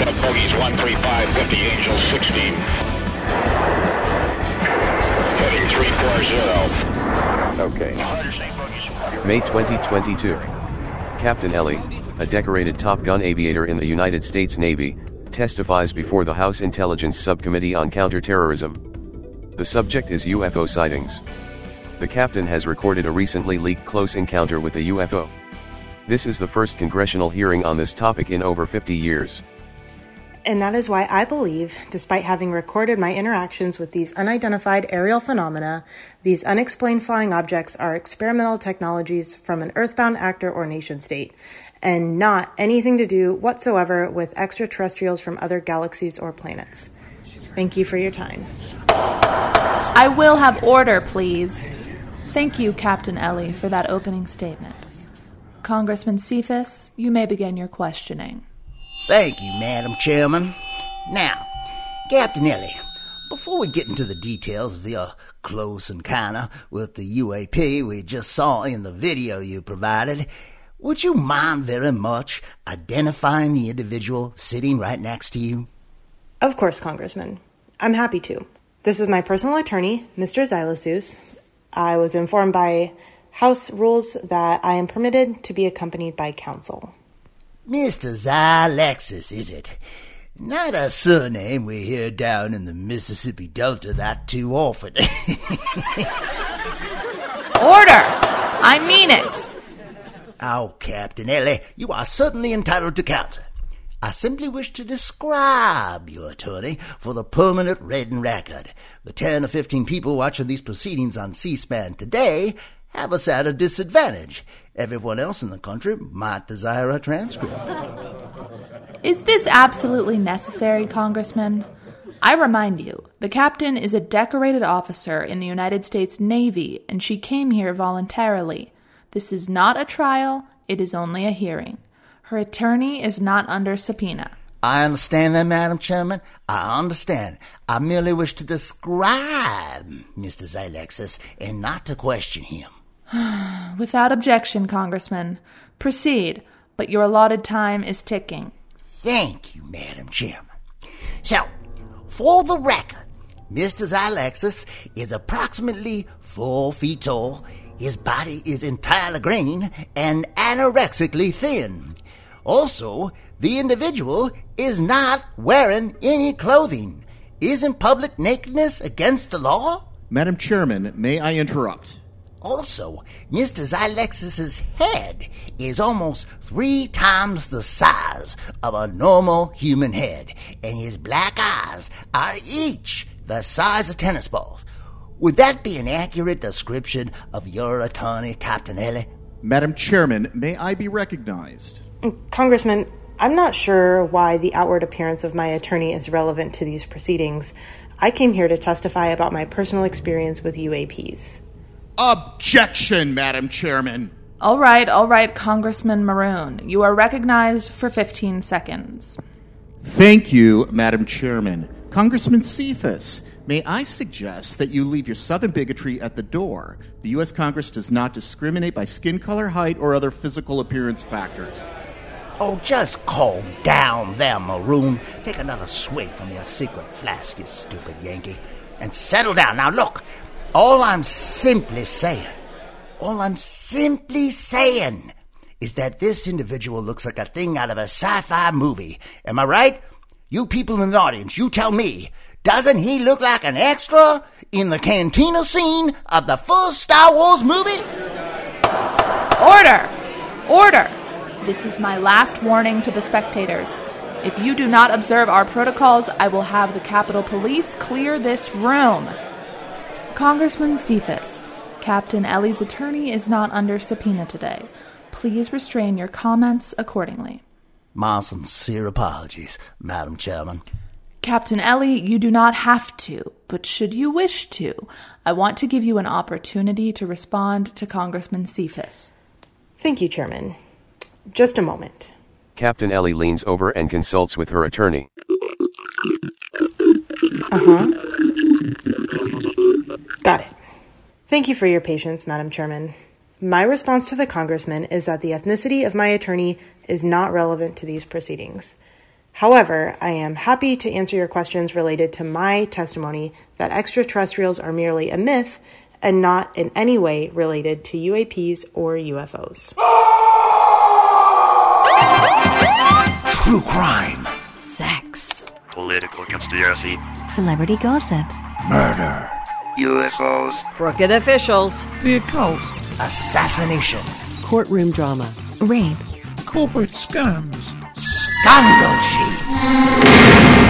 Set bogeys 135, 50, Angel 16. Heading 340. Okay. May 2022. Captain Ellie, a decorated Top Gun aviator in the United States Navy, testifies before the House Intelligence Subcommittee on Counterterrorism. The subject is UFO sightings. The captain has recorded a recently leaked close encounter with a UFO. This is the first congressional hearing on this topic in over 50 years. And that is why I believe, despite having recorded my interactions with these unidentified aerial phenomena, these unexplained flying objects are experimental technologies from an earthbound actor or nation state, and not anything to do whatsoever with extraterrestrials from other galaxies or planets. Thank you for your time. I will have order, please. Thank you, Captain Ellie, for that opening statement. Congressman Cephas, you may begin your questioning. Thank you, Madam Chairman. Now, Captain Ellie, before we get into the details of your uh, close encounter with the UAP we just saw in the video you provided, would you mind very much identifying the individual sitting right next to you? Of course, Congressman. I'm happy to. This is my personal attorney, Mr. Xylexis. I was informed by House rules that I am permitted to be accompanied by counsel. Mr. Xylexis, is it? Not a surname we hear down in the Mississippi Delta that too often. Order! I mean it! oh, Captain Ellie, you are certainly entitled to counsel. I simply wish to describe your attorney for the permanent written record. The ten or fifteen people watching these proceedings on C-SPAN today have us at a disadvantage. Everyone else in the country might desire a transcript. Is this absolutely necessary, Congressman? I remind you, the captain is a decorated officer in the United States Navy, and she came here voluntarily. This is not a trial, it is only a hearing. Her attorney is not under subpoena. I understand that, Madam Chairman. I understand. I merely wish to describe Mr. Xylexis and not to question him. Without objection, Congressman. Proceed, but your allotted time is ticking. Thank you, Madam Chairman. So, for the record, Mr. Xylexis is approximately four feet tall. His body is entirely green and anorexically thin. Also, the individual is not wearing any clothing. Isn't public nakedness against the law? Madam Chairman, may I interrupt? Also, Mr. Xylexis's head is almost three times the size of a normal human head, and his black eyes are each the size of tennis balls. Would that be an accurate description of your attorney, Captain Ellie? Madam Chairman, may I be recognized? Mm, Congressman, I'm not sure why the outward appearance of my attorney is relevant to these proceedings. I came here to testify about my personal experience with UAPs. Objection, Madam Chairman. All right, all right, Congressman Maroon. You are recognized for 15 seconds. Thank you, Madam Chairman. Congressman Cephas, may I suggest that you leave your southern bigotry at the door? The U.S. Congress does not discriminate by skin color, height, or other physical appearance factors. Oh, just calm down there, Maroon. Take another swig from your secret flask, you stupid Yankee. And settle down. Now, look, all I'm simply saying, all I'm simply saying is that this individual looks like a thing out of a sci fi movie. Am I right? You people in the audience, you tell me, doesn't he look like an extra in the cantina scene of the first Star Wars movie? Order! Order! This is my last warning to the spectators. If you do not observe our protocols, I will have the Capitol Police clear this room. Congressman Cephas, Captain Ellie's attorney is not under subpoena today. Please restrain your comments accordingly. My sincere apologies, Madam Chairman. Captain Ellie, you do not have to, but should you wish to, I want to give you an opportunity to respond to Congressman Cephas. Thank you, Chairman. Just a moment. Captain Ellie leans over and consults with her attorney. Uh huh. Got it. Thank you for your patience, Madam Chairman. My response to the Congressman is that the ethnicity of my attorney is not relevant to these proceedings. However, I am happy to answer your questions related to my testimony that extraterrestrials are merely a myth and not in any way related to UAPs or UFOs. True crime, Sex. Political conspiracy. Celebrity gossip. murder, UFOs. Crooked officials. The occult. assassination, Courtroom drama. Rape. Corporate scams. scandal sheets.